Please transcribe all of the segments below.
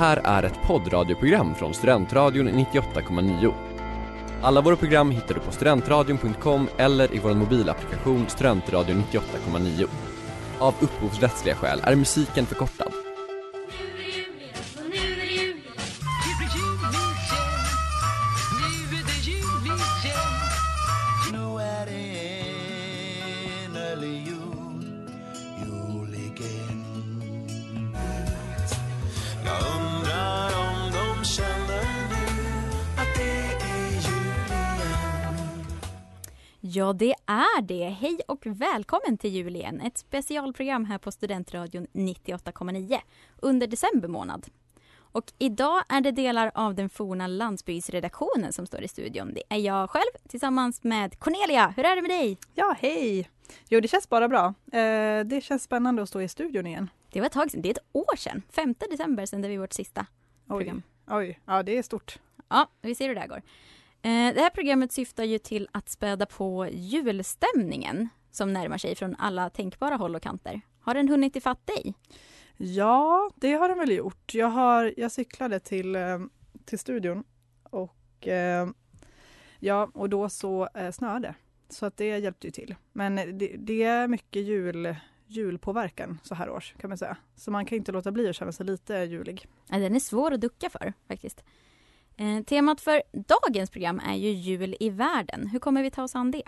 här är ett poddradioprogram från Studentradion 98,9. Alla våra program hittar du på studentradion.com eller i vår mobilapplikation Studentradion 98,9. Av upphovsrättsliga skäl är musiken förkortad. Det är det. Hej och välkommen till jul igen. Ett specialprogram här på Studentradion 98,9 under december månad. Och idag är det delar av den forna landsbygdsredaktionen som står i studion. Det är jag själv tillsammans med Cornelia. Hur är det med dig? Ja, hej! Jo, det känns bara bra. Eh, det känns spännande att stå i studion igen. Det var ett tag sedan. Det är ett år sedan. 5 december sände vi vårt sista Oj, program. oj, ja det är stort. Ja, vi ser hur det här går. Eh, Det här programmet syftar ju till att späda på julstämningen som närmar sig från alla tänkbara håll och kanter. Har den hunnit ifatt dig? Ja, det har den väl gjort. Jag, har, jag cyklade till, eh, till studion och eh, ja, och då så snöade. Så att det hjälpte ju till. Men det, det är mycket jul, julpåverkan så här års kan man säga. Så man kan inte låta bli att känna sig lite julig. Ja, den är svår att ducka för faktiskt. Eh, temat för dagens program är ju jul i världen. Hur kommer vi ta oss an det?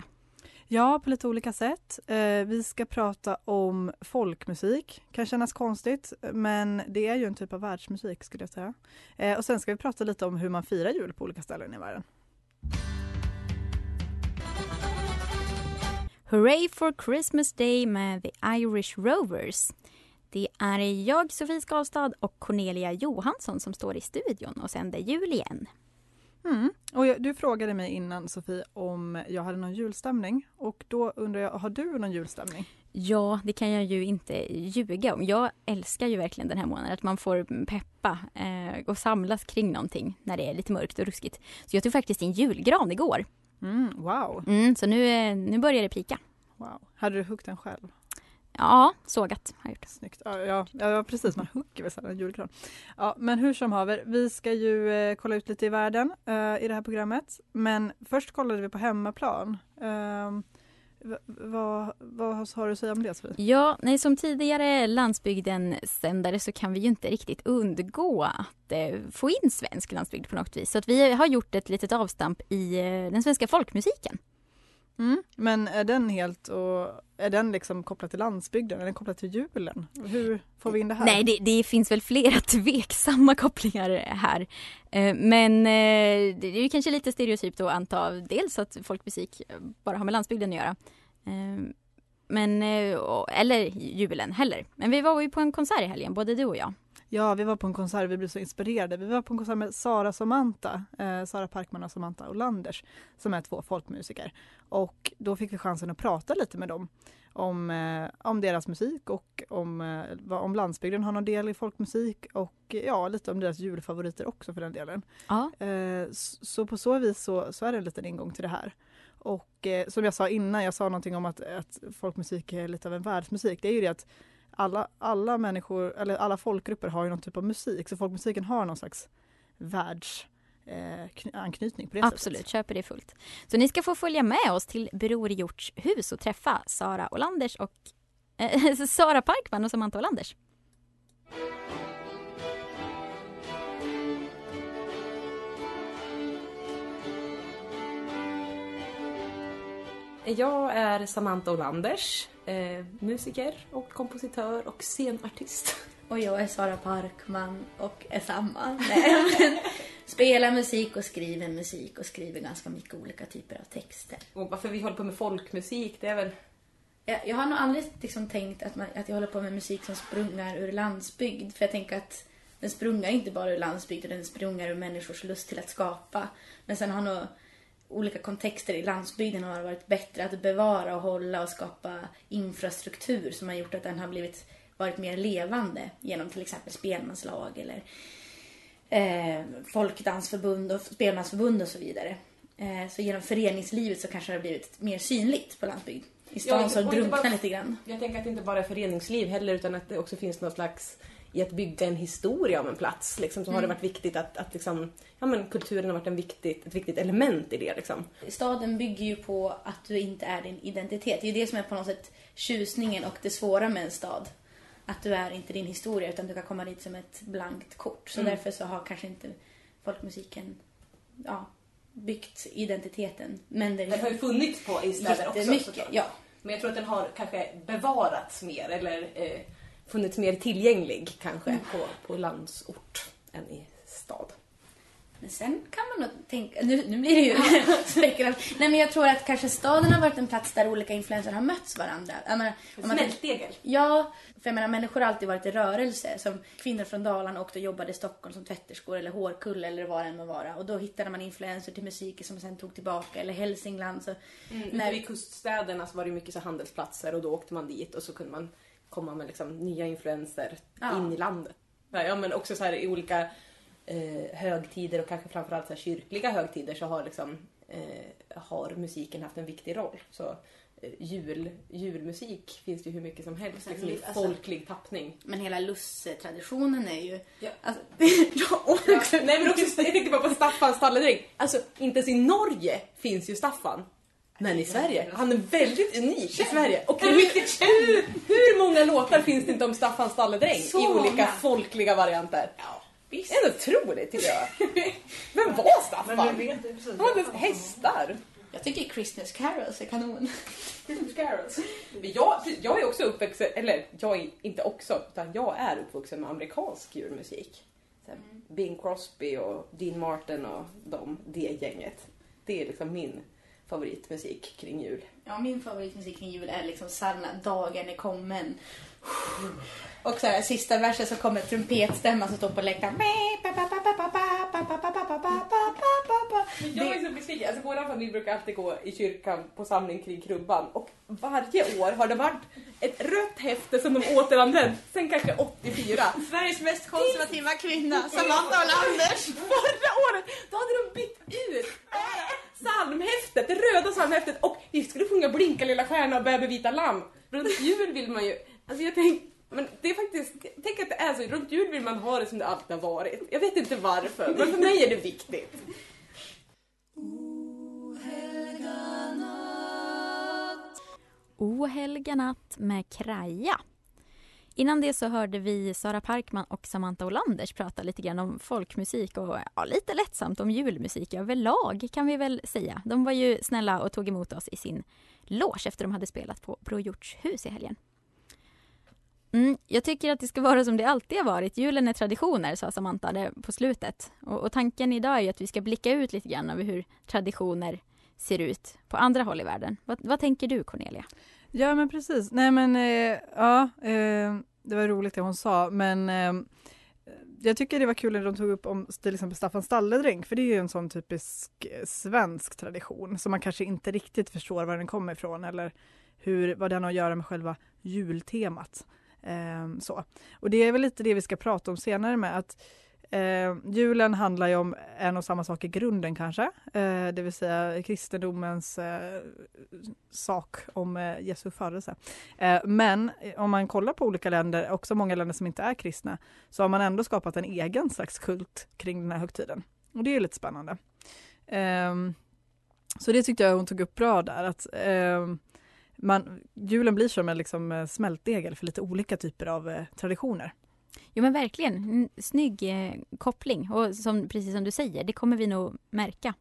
Ja, på lite olika sätt. Eh, vi ska prata om folkmusik. Kan kännas konstigt, men det är ju en typ av världsmusik skulle jag säga. Eh, och sen ska vi prata lite om hur man firar jul på olika ställen i världen. Hooray for Christmas Day med The Irish Rovers. Det är jag, Sofie Skalstad och Cornelia Johansson som står i studion och sänder jul igen. Mm. Och jag, du frågade mig innan Sofie om jag hade någon julstämning och då undrar jag, har du någon julstämning? Ja, det kan jag ju inte ljuga om. Jag älskar ju verkligen den här månaden, att man får peppa eh, och samlas kring någonting när det är lite mörkt och ruskigt. Så jag tog faktiskt en julgran igår. Mm, wow, Mm, så nu, eh, nu börjar det pika. wow. Hade du huggt den själv? Ja, sågat har jag gjort. Snyggt. Ja, ja, precis, man hugger väl sällan en julgran. Ja, men hur som haver, vi ska ju eh, kolla ut lite i världen eh, i det här programmet. Men först kollade vi på hemmaplan. Eh, vad, vad har du att säga om det Sofie? Ja, nej, som tidigare landsbygden-sändare så kan vi ju inte riktigt undgå att eh, få in svensk landsbygd på något vis. Så att vi har gjort ett litet avstamp i eh, den svenska folkmusiken. Mm. Men är den helt och är den liksom kopplad till landsbygden? Är den kopplad till julen? Hur får vi in det här? Nej, det, det finns väl flera tveksamma kopplingar här. Eh, Men eh, det är kanske lite stereotypt att anta dels att folkmusik bara har med landsbygden att göra. Men, eh, eller julen heller. Men vi var ju på en konsert i helgen, både du och jag. Ja, vi var på en konsert, vi blev så inspirerade. Vi var på en konsert med Sara Samantha, eh, Sara Parkman och Samantha Olanders, som är två folkmusiker. Och då fick vi chansen att prata lite med dem om, eh, om deras musik och om, eh, om landsbygden har någon del i folkmusik och ja, lite om deras julfavoriter också för den delen. Ja. Eh, så på så vis så, så är det en liten ingång till det här. Och eh, som jag sa innan, jag sa någonting om att, att folkmusik är lite av en världsmusik. Det är ju det att alla, alla människor, eller alla folkgrupper har ju någon typ av musik. Så folkmusiken har någon slags världsanknytning eh, anknytning på det Absolut, sättet. köper det fullt. Så ni ska få följa med oss till Bror Hjorts hus och träffa Sara Olanders och eh, Sara Parkman och Samantha Olanders. Jag är Samantha Olanders, eh, musiker och kompositör och scenartist. Och jag är Sara Parkman och är samma. Nej, spelar musik och skriver musik och skriver ganska mycket olika typer av texter. Och varför vi håller på med folkmusik, det är väl... Jag, jag har nog aldrig liksom tänkt att, man, att jag håller på med musik som sprungar ur landsbygd. För jag tänker att den sprungar inte bara ur landsbygd, den sprungar ur människors lust till att skapa. Men sen har nog olika kontexter i landsbygden har varit bättre att bevara och hålla och skapa infrastruktur som har gjort att den har blivit, varit mer levande genom till exempel spelmanslag eller eh, folkdansförbund och spelmansförbund och så vidare. Eh, så genom föreningslivet så kanske det har blivit mer synligt på landsbygd. I stan Ja, så drunknar lite grann. Jag tänker att det inte bara är föreningsliv heller utan att det också finns någon slags i att bygga en historia om en plats. Liksom, så har det varit viktigt att, att liksom, ja, men kulturen har varit en viktigt, ett viktigt element i det. Liksom. Staden bygger ju på att du inte är din identitet. Det är det som är på något sätt tjusningen och det svåra med en stad. Att du är inte din historia utan du kan komma dit som ett blankt kort. Så Mm. därför så har kanske inte folkmusiken ja, byggt identiteten. Men det Den har ju funnits på i städer också såklart. Ja. Men jag tror att den har kanske bevarats mer eller eh, funnits mer tillgänglig kanske på, på landsort än i stad. Men sen kan man nog tänka, nu, nu blir det ju spekulativt. Nej men jag tror att kanske staden har varit en plats där olika influenser har mötts varandra. Menar, man Smältdegel. Ja, för jag menar människor har alltid varit i rörelse. Som kvinnor från Dalarna åkte och jobbade i Stockholm som tvätterskor eller hårkull eller vad det än må vara. Och då hittade man influenser till musiken som sen tog tillbaka. Eller Hälsingland. Så Mm, när- vid kuststäderna så var det mycket så handelsplatser och då åkte man dit och så kunde man komma med liksom nya influenser Ja. in i landet. Ja, men också så här i olika eh, högtider och kanske framförallt så kyrkliga högtider så har, liksom, eh, har musiken haft en viktig roll. Så eh, jul, julmusik finns det ju hur mycket som helst liksom, i alltså- folklig tappning. Men hela Lusse-traditionen är ju... Ja. Alltså, ja, nej men också, jag tänkte bara på Staffans stalledräng. Alltså inte ens i Norge finns ju Staffan. Men i Sverige, han är väldigt unik i Sverige. Och hur, hur många låtar finns det inte om Staffan stalledräng Så i olika många. folkliga varianter? ja, visst. Det är ändå otroligt tycker jag. Vem var Staffan? Han hade hästar. Jag tycker Christmas carols är kanon. Men jag, jag är också uppvuxen, eller jag är inte också, utan jag är uppvuxen med amerikansk julmusik. Här, Bing Crosby och Dean Martin och de, det gänget. Det är liksom min favoritmusik kring jul. Ja, min favoritmusik kring jul är liksom Sanna Dagen är kommen. Och så här, sista versen så kommer trumpetstämman som står på läktaren. Jag är så besviken. Alltså, vår familj brukar alltid gå i kyrkan på samling kring krubban och varje år har det varit ett rött häfte som de återanvänt sen kanske 84. Sveriges mest konservativa kvinna, Samantha Olanders. Förra året då hade de bytt ut psalmhäftet, det röda psalmhäftet och vi skulle sjunga Blinka lilla stjärna och Bäbe vita lamm. Runt jul vill man ju, alltså jag tänk, men det är faktiskt, tänk att det är så, runt jul vill man ha det som det alltid har varit. Jag vet inte varför, men för mig är det viktigt. O helga natt med Kraja. Innan det så hörde vi Sara Parkman och Samantha Olanders prata lite grann om folkmusik och ja, lite lättsamt om julmusik överlag kan vi väl säga. De var ju snälla och tog emot oss i sin loge efter de hade spelat på Bror Hjorts hus i helgen. Mm, jag tycker att det ska vara som det alltid har varit. Julen är traditioner, sa Samantha på slutet. Och, och tanken idag är ju att vi ska blicka ut lite grann över hur traditioner ser ut på andra håll i världen. Vad, vad tänker du Cornelia? Ja men precis. Nej men eh, ja, eh, det var roligt det hon sa men eh, jag tycker det var kul när de tog upp om till exempel Staffan stalledräng för det är ju en sån typisk eh, svensk tradition som man kanske inte riktigt förstår var den kommer ifrån eller hur, vad den har att göra med själva jultemat. Eh, så. Och det är väl lite det vi ska prata om senare med att Eh, julen handlar ju om en och samma sak i grunden kanske, eh, det vill säga kristendomens eh, sak om eh, Jesu födelse. Eh, men om man kollar på olika länder, också många länder som inte är kristna, så har man ändå skapat en egen slags kult kring den här högtiden. Och det är ju lite spännande. Ehm, så det tyckte jag hon tog upp bra där, att ehm, man, julen blir som en liksom, eh, smältdegel för lite olika typer av eh, traditioner. Jo men verkligen, snygg eh, koppling och som, precis som du säger, det kommer vi nog märka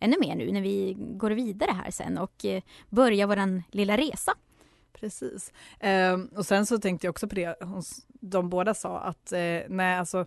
ännu mer nu när vi går vidare här sen och eh, börjar våran lilla resa. Precis. Eh, och sen så tänkte jag också på det de båda sa att eh, nej, alltså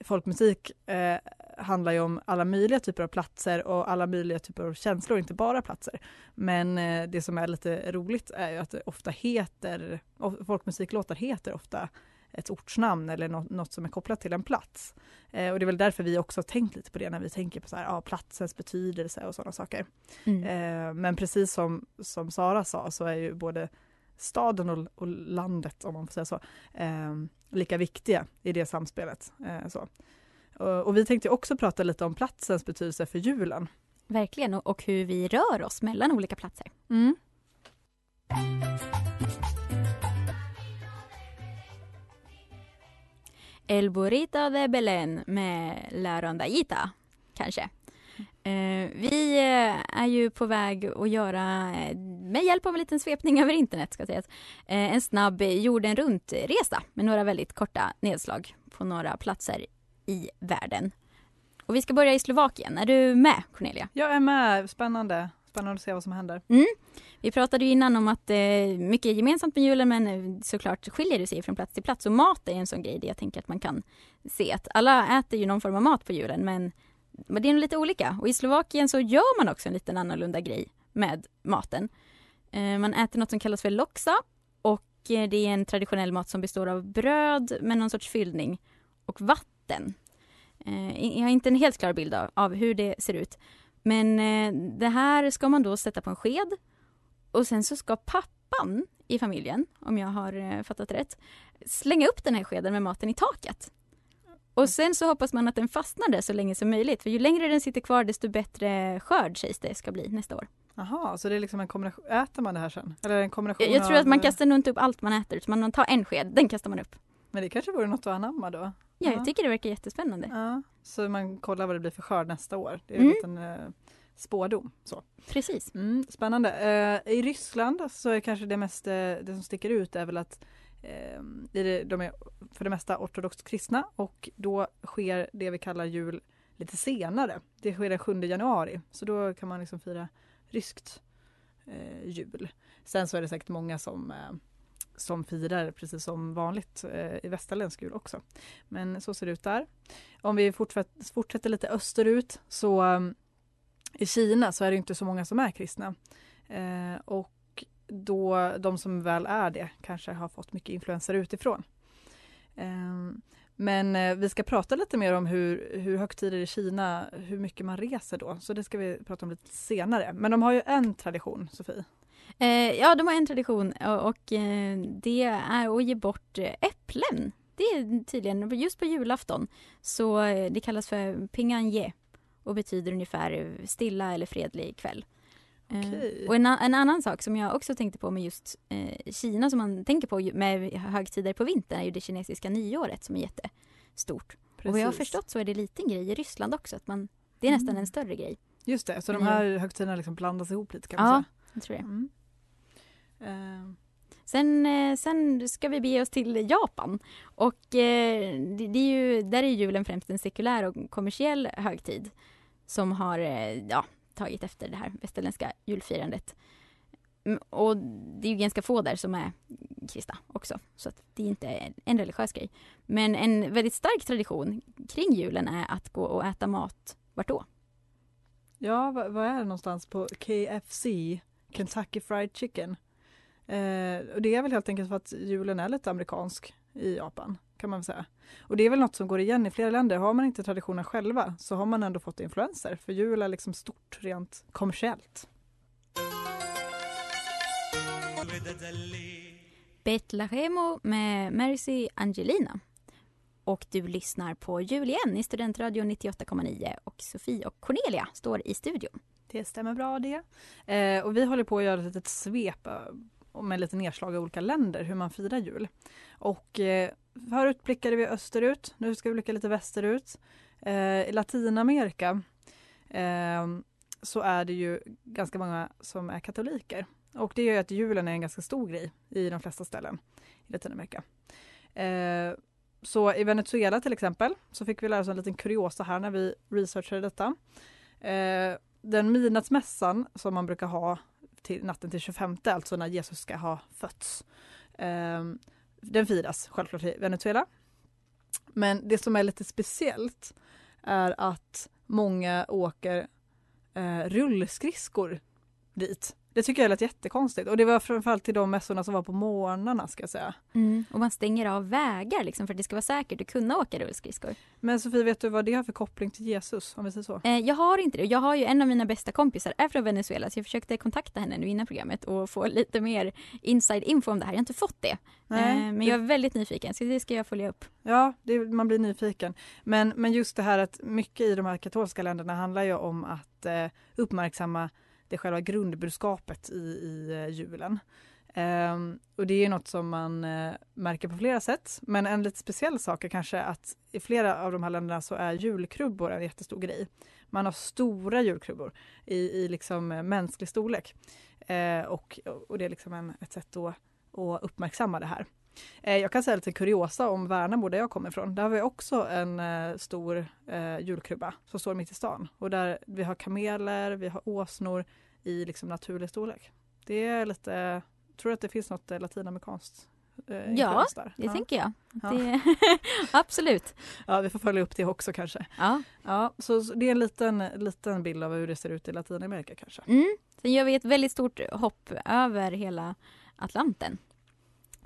folkmusik eh, handlar ju om alla möjliga typer av platser och alla möjliga typer av känslor, inte bara platser. Men eh, det som är lite roligt är ju att det ofta heter, folkmusiklåtar heter ofta ett ortsnamn eller något, något som är kopplat till en plats. Eh, och det är väl därför vi också har tänkt lite på det när vi tänker på så här, ja, platsens betydelse och sådana saker. Mm. Eh, men precis som, som Sara sa så är ju både staden och, och landet, om man får säga så, eh, lika viktiga i det samspelet. Eh, så. Och, och vi tänkte också prata lite om platsens betydelse för julen. Verkligen, och, och hur vi rör oss mellan olika platser. Mm. El Burrito de Belén med La Rondallita, kanske. Eh, vi eh, är ju på väg att göra, eh, med hjälp av en liten svepning över internet, ska sägas, eh, en snabb jorden runt-resa med några väldigt korta nedslag på några platser i världen. Och vi ska börja i Slovakien. Är du med, Cornelia? Jag är med, spännande. Spännande att se vad som händer. Mm. Vi pratade ju innan om att eh, mycket är gemensamt med julen men eh, såklart skiljer det sig från plats till plats. Och mat är en sån grej där jag tänker att man kan se att alla äter ju någon form av mat på julen men, men det är nog lite olika. Och i Slovakien så gör man också en liten annorlunda grej med maten. Eh, man äter något som kallas för loksa och eh, det är en traditionell mat som består av bröd med någon sorts fyllning och vatten. Eh, jag har inte en helt klar bild av, av hur det ser ut. Men eh, det här ska man då sätta på en sked och sen så ska pappan i familjen, om jag har eh, fattat rätt, slänga upp den här skeden med maten i taket. Och sen så hoppas man att den fastnar där så länge som möjligt. För ju längre den sitter kvar desto bättre skörd sägs det ska bli nästa år. Jaha, så det är liksom en kombination. Äter man det här sen? Eller en kombination Jag, jag tror av- att man kastar nog inte upp allt man äter utan man tar en sked, den kastar man upp. Men det kanske vore något att anamma då? Ja, Ja. jag tycker det verkar jättespännande. Ja. Så man kollar vad det blir för skörd nästa år. Det är en Mm. liten eh, spådom. Så. Precis. Mm, spännande. Eh, I Ryssland så är kanske det mest, eh, det som sticker ut är väl att eh, det, de är för det mesta ortodoxt kristna och då sker det vi kallar jul lite senare. Det sker den 7 januari så då kan man liksom fira ryskt eh, jul. Sen så är det säkert många som eh, som firar precis som vanligt eh, i västerländsk jul också. Men så ser det ut där. Om vi fortsätter, fortsätter lite österut så um, i Kina så är det inte så många som är kristna. Eh, och då de som väl är det kanske har fått mycket influenser utifrån. Ehm, eh, men vi ska prata lite mer om hur, hur högtider i Kina, hur mycket man reser då. Så det ska vi prata om lite senare. Men de har ju en tradition, Sofie. Eh, ja, de har en tradition och, och eh, det är att ge bort eh, äpplen. Det är tydligen, just på julafton, så eh, det kallas för pinganje och betyder ungefär stilla eller fredlig kväll. Okej. Och en, en annan sak som jag också tänkte på med just eh, Kina som man tänker på med högtider på vintern är ju det kinesiska nyåret som är jättestort. Och vad jag har Precis. förstått så är det en liten grej i Ryssland också. Att man, det är nästan Mm. en större grej. Just det, så de här högtiderna liksom blandas ihop lite kan man Ja, säga. Det tror jag. Mm. Eh, Sen, eh, sen ska vi bege oss till Japan. Och eh, det, det är ju, där är julen främst en sekulär och kommersiell högtid som har eh, ja, tagit efter det här västerländska julfirandet. Mm, Och det är ju ganska få där som är kristna också, så att det är inte en- religiös grej. Men en väldigt stark tradition kring julen är att gå och äta mat vart då? Ja, vad, vad är det någonstans på KFC, Kentucky Fried Chicken? Eh, och det är väl helt enkelt för att julen är lite amerikansk i Japan, kan man väl säga. Och det är väl något som går igen i flera länder. Har man inte traditionen själva så har man ändå fått influenser, för jul är liksom stort rent kommersiellt. Betlahemo med Mercy Angelina. Och du lyssnar på Jul igen i Studentradion 98,9 och Sofie och Cornelia står i studion. Det stämmer bra det. Eh, och vi håller på att göra ett litet svep eh, med lite nedslag i olika länder, hur man firar jul. Och eh, förut blickade vi österut, nu ska vi blicka lite västerut. Eh, I Latinamerika eh, så är det ju ganska många som är katoliker. Och det gör ju att julen är en ganska stor grej i de flesta ställen i Latinamerika. Eh, så i Venezuela till exempel så fick vi lära oss en liten kuriosa här när vi researchade detta. Eh, den midnattsmässan som man brukar ha till natten till 25, alltså när Jesus ska ha fötts. Eh, den firas självklart i Venezuela. Men det som är lite speciellt är att många åker eh, rullskridskor dit. Det tycker jag lät jättekonstigt och det var framförallt till de mässorna som var på morgnarna ska jag säga. Och man stänger av vägar liksom för att det ska vara säkert att kunna åka rullskridskor. Men Sofie, vet du vad det har för koppling till Jesus om vi säger så? Eh, jag har inte det. Jag har ju en av mina bästa kompisar är från Venezuela så jag försökte kontakta henne nu innan programmet och få lite mer inside info om det här. Jag har inte fått det. Eh, men det- jag är väldigt nyfiken så det ska jag följa upp. Ja, det, man blir nyfiken. Men, men just det här att mycket i de här katolska länderna handlar ju om att eh, uppmärksamma det själva grundbudskapet i, i eh, julen. Um, och det är något som man uh, märker på flera sätt. Men en lite speciell sak är kanske att i flera av de här länderna så är julkrubbor en jättestor grej. Man har stora julkrubbor i, i liksom eh, mänsklig storlek. Uh, och, och det är liksom en, ett sätt att, att uppmärksamma det här. Eh, jag kan säga lite kuriosa om Värnamo där jag kommer ifrån. Där har vi också en eh, stor eh, julkrubba som står mitt i stan. Och där vi har kameler, vi har åsnor i liksom naturlig storlek. Det är lite, tror du att det finns något latinamerikanskt eh, Ja, där? Det tänker jag. Ja. Det, absolut. Ja, vi får följa upp det också kanske. Ja. Ja, så det är en liten, liten bild av hur det ser ut i Latinamerika kanske. Mm. Sen gör vi ett väldigt stort hopp över hela Atlanten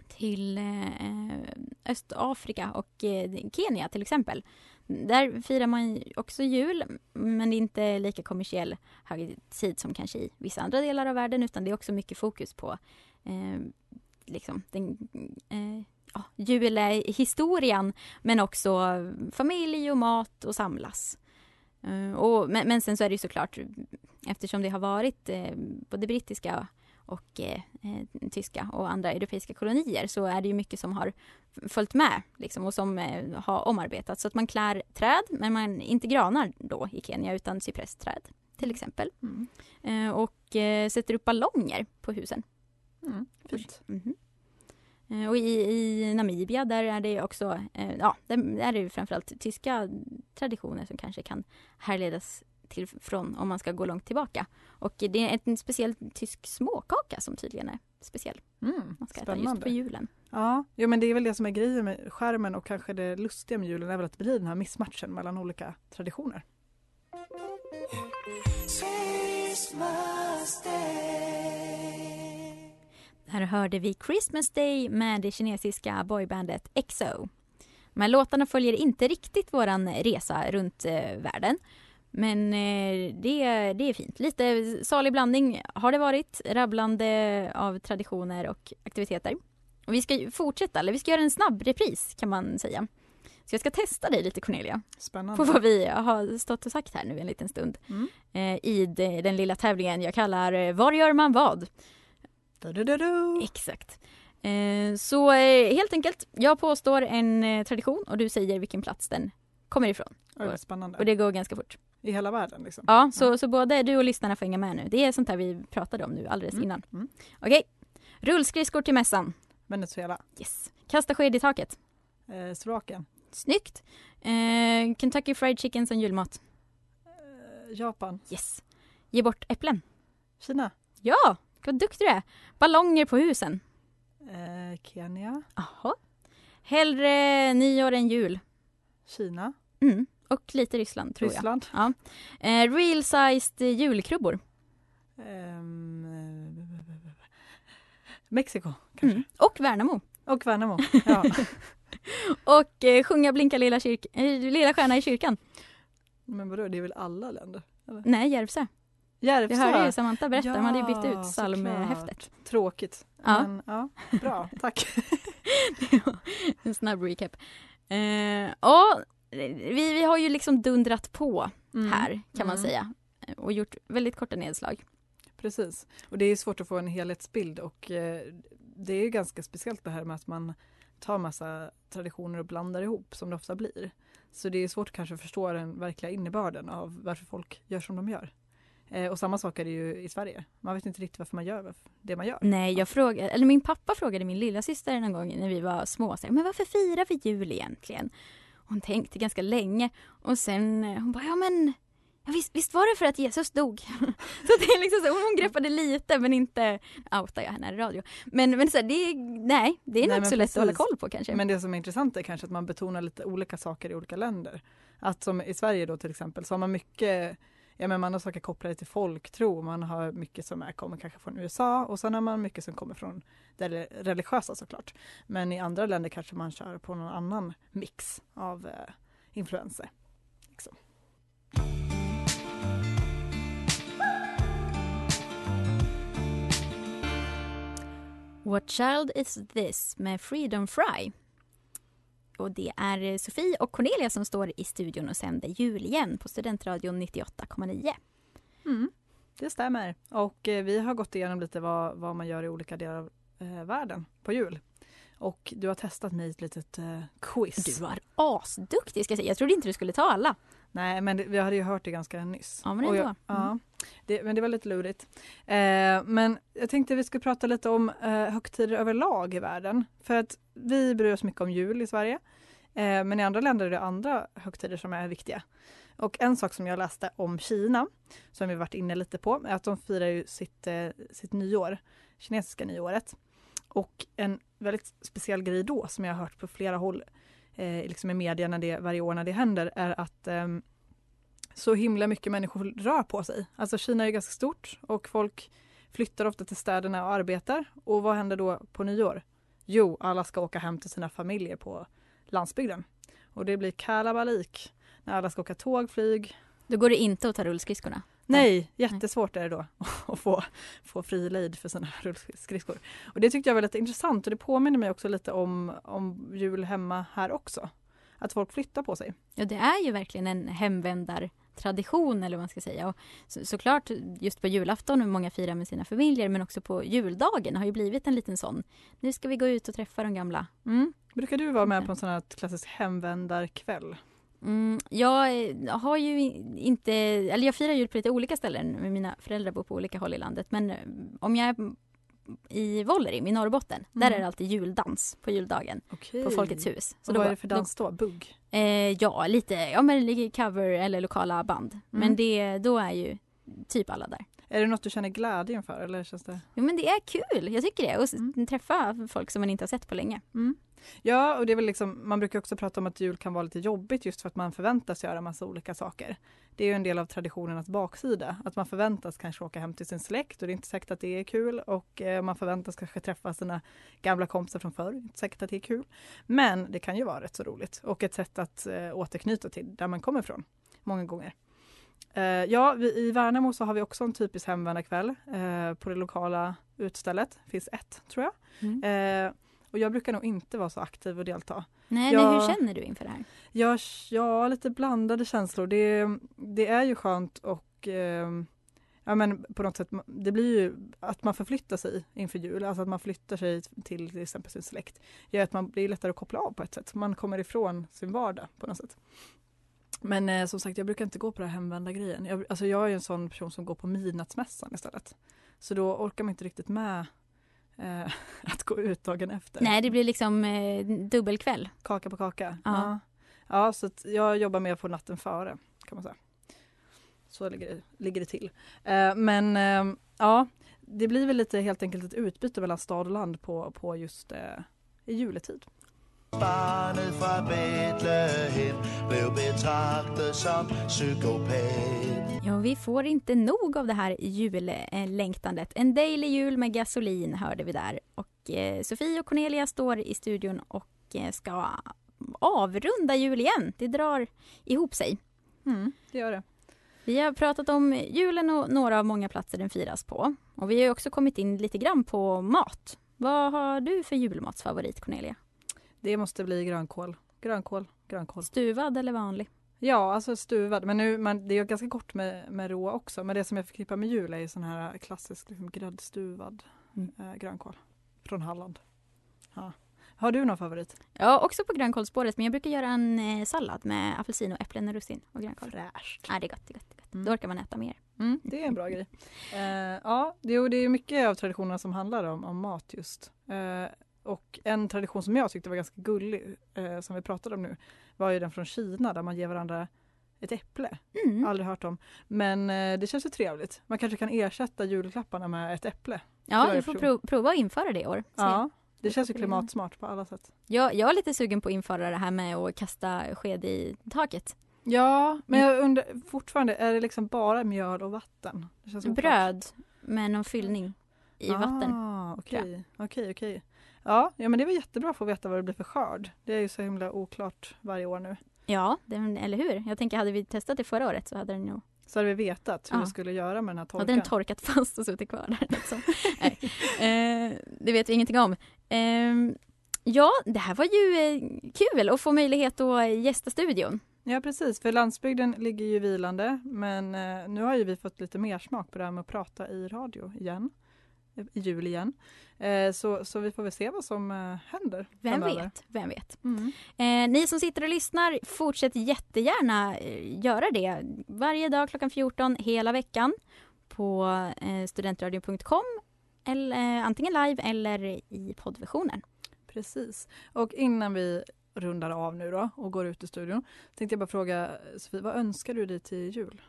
till eh, Östafrika och eh, Kenya till exempel. Där firar man också jul, men det är inte lika kommersiell högtid som kanske i vissa andra delar av världen, utan det är också mycket fokus på eh, liksom den eh, ja, julhistorien, men också familj och mat och samlas. Eh, och, men, men sen så är det ju såklart, eftersom det har varit eh, både brittiska och eh, eh, tyska och andra europeiska kolonier så är det ju mycket som har följt med liksom, och som eh, har omarbetats. Så att man klär träd, men man inte granar då i Kenya utan cypressträd till exempel. Mm. Eh, och eh, sätter upp ballonger på husen. Mm, fint. Mhm. Eh, Och i, i Namibia där är det också, ja, där är det framförallt tyska traditioner som kanske kan härledas till från om man ska gå långt tillbaka. Och det är en speciell tysk småkaka som tydligen är speciell. Mm, Man ska äta just spännande. på julen. Ja, jo, men det är väl det som är grejen med skärmen och kanske det lustiga med julen är väl att det blir den här missmatchen mellan olika traditioner. Här hörde vi Christmas Day med det kinesiska boybandet EXO. De här låtarna följer inte riktigt våran resa runt eh, världen. Men eh, det, det är fint. Lite salig blandning har det varit. Rabblande av traditioner och aktiviteter. Och vi ska fortsätta, eller vi ska göra en snabb repris kan man säga. Så jag ska testa dig lite Cornelia, Spännande. på vad vi har stått och sagt här nu en liten stund. Mm. Eh, I de, den lilla tävlingen jag kallar eh, Var gör man vad? Du-du-du-du. Exakt. Eh, så eh, helt enkelt, jag påstår en tradition och du säger vilken plats den kommer ifrån. Oj, spännande. Och det går ganska fort. I hela världen liksom. Ja, så, så både du och lyssnarna får hänga med nu. Det är sånt här vi pratade om nu alldeles Mm. innan. Mm. Okej. Rullskridskor till mässan. Venezuela. Yes. Kasta sked i taket. Eh, Slovakien. Snyggt. Eh, Kentucky Fried Chicken som julmat. Eh, Japan. Yes. Ge bort äpplen. Kina. Ja, vad duktig du är. Ballonger på husen. Eh, Kenya. Jaha. Hellre nyår än jul. Kina. Mm. Och lite Ryssland tror jag. Ryssland. Ja. Eh, real sized julkrubbor. Ehm, eh, Mexiko kanske. Mm. Och Värnamo. Och Värnamo. Ja. Och eh, sjunga Blinka lilla, kyrk- eh, lilla stjärna i kyrkan. Men vadå, det är väl alla länder? Nej, Järvsö. Järvsö. Jag hörde ju Samantha berätta, de hade ju bytt Ja, ut psalmhäftet. Tråkigt. Ja. Men, ja, bra, tack. en snabb recap. Eh, och vi, vi har ju liksom dundrat på Mm. här kan man Mm. säga. Och gjort väldigt korta nedslag. Precis. Och det är svårt att få en helhetsbild och eh, det är ganska speciellt det här med att man tar massa traditioner och blandar ihop som det ofta blir. Så det är svårt kanske att förstå den verkliga innebörden av varför folk gör som de gör. Eh, och samma sak är det ju i Sverige. Man vet inte riktigt varför man gör det man gör. Nej, jag frågade, eller min pappa frågade min lilla syster någon gång när vi var små, så här, men varför firar vi jul egentligen? Hon tänkte ganska länge och sen eh, hon bara, ja men ja, visst, visst var det för att Jesus dog? så det är liksom så, hon greppade lite men inte, outar jag henne i radio. Men, men så här, det nej, det är Nej, men så lätt att hålla koll på kanske. Men det som är intressant är kanske att man betonar lite olika saker i olika länder. Att som i Sverige då till exempel så har man mycket Ja, men man har saker kopplade till folktro, man har mycket som är, kommer kanske från USA och sen har man mycket som kommer från det religiösa såklart. Men i andra länder kanske man kör på någon annan mix av eh, influenser. Liksom. What child is this med Freedom Fry. Och det är eh, Sofie och Cornelia som står i studion och sänder jul igen på Studentradion 98,9. Mm, det stämmer. Och eh, vi har gått igenom lite vad, vad man gör i olika delar av eh, världen på jul. Och du har testat mig i ett litet eh, quiz. Du var asduktig ska jag säga. Jag trodde inte du skulle ta alla. Nej, men det, vi hade ju hört det ganska nyss. Ja, men jag, bra. Mm. ja, det, men det var lite lurigt. Eh, men jag tänkte vi skulle prata lite om eh, högtider överlag i världen. För att vi bryr oss mycket om jul i Sverige. Eh, men i andra länder är det andra högtider som är viktiga. Och en sak som jag läste om Kina, som vi varit inne lite på, är att de firar ju sitt, eh, sitt nyår, kinesiska nyåret. Och en väldigt speciell grej då, som jag har hört på flera håll eh, liksom i media när det, varje år när det händer, är att eh, så himla mycket människor rör på sig. Alltså Kina är ju ganska stort och folk flyttar ofta till städerna och arbetar. Och vad händer då på nyår? Jo, alla ska åka hem till sina familjer på landsbygden. Och det blir kalabalik när alla ska åka tåg, flyg. Då går det inte att ta rullskridskorna. Nej, jättesvårt är det då att få, få fri lejd för sina rullskridskor. Och det tyckte jag var lite intressant och det påminner mig också lite om, om jul hemma här också. Att folk flyttar på sig. Ja, det är ju verkligen en hemvändartradition eller vad man ska säga. Och så, såklart just på julafton hur många firar med sina familjer men också på juldagen har ju blivit en liten sån. Nu ska vi gå ut och träffa de gamla. Mm. Brukar du vara med på en sån här klassisk hemvändarkväll? Mm, jag eh, har ju inte, eller jag firar jul på lite olika ställen. med Mina föräldrar bor på olika håll i landet. Men eh, om jag är i Vollerim i Norrbotten, där Mm. är det alltid juldans på juldagen Okej. på Folkets hus. Så då vad är det för dans då? Bugg? Eh, ja, lite ja, men cover eller lokala band. Mm. Men det, då är ju typ alla där. Är det något du känner glädje inför eller känns det? Jo men det är kul, jag tycker det. Och s- Mm. träffa folk som man inte har sett på länge. Ja, och det är väl liksom, man brukar också prata om att jul kan vara lite jobbigt just för att man förväntas göra massa olika saker. Det är ju en del av traditionernas baksida, att man förväntas kanske åka hem till sin släkt och det är inte säkert att det är kul och eh, man förväntas kanske träffa sina gamla kompisar från förr, inte säkert att det är kul. Men det kan ju vara rätt så roligt och ett sätt att eh, återknyta till där man kommer ifrån, många gånger. Eh, ja, vi, i Värnamo så har vi också en typisk hemvändarkväll eh, på det lokala utstället. Det finns ett, tror jag. Eh, och jag brukar nog inte vara så aktiv och delta. Nej, Ja. nej, hur känner du inför det här? Jag, ja, lite blandade känslor. Det, det är ju skönt och eh, ja, men på något sätt, det blir ju att man förflyttar sig inför jul, alltså att man flyttar sig till till exempel sin släkt, gör att man blir lättare att koppla av på ett sätt. Man kommer ifrån sin vardag på något sätt. Men eh, som sagt, jag brukar inte gå på den här hemvända grejen. Jag, alltså jag är en sån person som går på midnattsmässan istället. Så då orkar man inte riktigt med eh, att gå ut dagen efter. Nej, det blir liksom eh, dubbelkväll. Kaka på kaka. Ja. Ja, ja så jag jobbar mer på natten före kan man säga. Så ligger det, ligger det till. Eh, men eh, ja, det blir väl lite helt enkelt ett utbyte mellan stad och land på, på just eh, i juletid. Barnet fra Betlehem blev betraktet som psykopat. Ja, vi får inte nog av det här jullängtandet. En dejlig jul med gasolin hörde vi där. Och eh, Sofie och Cornelia står i studion och eh, ska avrunda jul igen. Det drar ihop sig. Mm, det gör det. Vi har pratat om julen och några av många platser den firas på. Och vi har också kommit in lite grann på mat. Vad har du för julmatsfavorit Cornelia? Det måste bli grönkål. Grönkål, grönkål. Stuvad eller vanlig? Ja, alltså stuvad. Men nu, man, det är ganska gott med, med rå också. Men det som jag förknippar med jul är ju sån här klassisk liksom, gräddstuvad Mm. eh, grönkål. Från Halland. Ja. Har du någon favorit? Ja, också på grönkålsspåret men jag brukar göra en eh, sallad med apelsin och äpplen och russin och grönkål. Fräscht. Ja, det är gott, det är gott. Det är gott. Mm. Då orkar man äta mer. Mm, det är en bra grej. Eh, ja, det, det är mycket av traditionerna som handlar om, om mat just. Eh, och en tradition som jag tyckte var ganska gullig, eh, som vi pratade om nu, var ju den från Kina där man ger varandra ett äpple. Mm. Aldrig hört om. Men eh, det känns ju trevligt. Man kanske kan ersätta julklapparna med ett äpple. Ja, du får prov, prova att införa det i år. Ja, det känns ju klimatsmart på alla sätt. Jag, jag är lite sugen på att införa det här med att kasta sked i taket. Ja, men jag undrar fortfarande, är det liksom bara mjöl och vatten? Bröd med någon fyllning i vatten. Ah, Okej, okej, okej. Ja, ja, men det var jättebra att få veta vad det blir för skörd. Det är ju så himla oklart varje år nu. Ja, den, eller hur? Jag tänker hade vi testat det förra året så hade den nog Så hade vi vetat hur Ja. vi skulle göra med den här hade torkan. den torkat fast och suttit kvar där. Liksom. Nej. Eh, det vet vi ingenting om. Eh, ja, det här var ju eh, kul att få möjlighet att gästa studion. ja, precis. För landsbygden ligger ju vilande. Men eh, nu har ju vi fått lite mer smak på det här med att prata i radio igen. I jul igen. Eh, så, så vi får väl se vad som eh, händer Vem framöver. vet, vem vet. Mm. Eh, ni som sitter och lyssnar, fortsätt jättegärna eh, göra det. Varje dag klockan 14 hela veckan på eh, studentradion.com eller, eh, antingen live eller i poddversionen. Precis. Och innan vi rundar av nu då och går ut i studion tänkte jag bara fråga Sofie, vad önskar du dig till jul?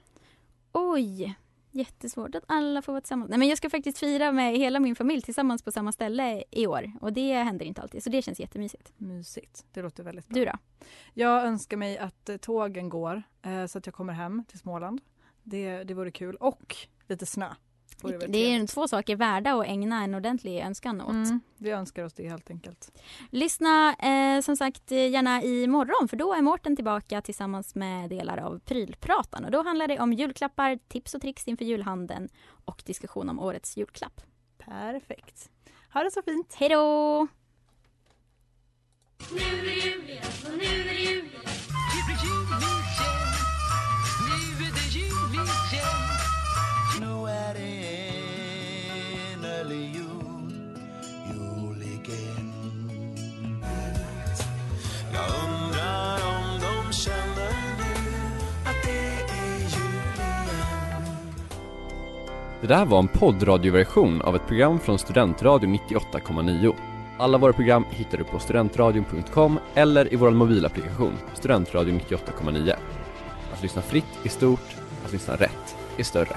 Oj, jättesvårt att alla får vara tillsammans. Nej, men jag ska faktiskt fira med hela min familj tillsammans på samma ställe i år och det händer inte alltid så det känns jättemysigt. Mysigt. Det låter väldigt bra. Du då? Jag önskar mig att eh, tågen går eh, så att jag kommer hem till Småland. Det, det vore kul. Och lite snö. Det är två saker värda att ägna en ordentlig önskan åt. Mm, vi önskar oss det helt enkelt. Lyssna eh, som sagt eh, gärna imorgon för då är Mårten tillbaka tillsammans med delar av Prylpratan och då handlar det om julklappar, tips och tricks inför julhandeln och diskussion om årets julklapp. Perfekt. Ha det så fint. Hej då! Nu är det jul igen och nu är det jul igen. Det där var en poddradioversion av ett program från Studentradion 98,9. Alla våra program hittar du på studentradion.com eller i vår mobilapplikation Studentradion 98,9. Att lyssna fritt är stort, att lyssna rätt är större.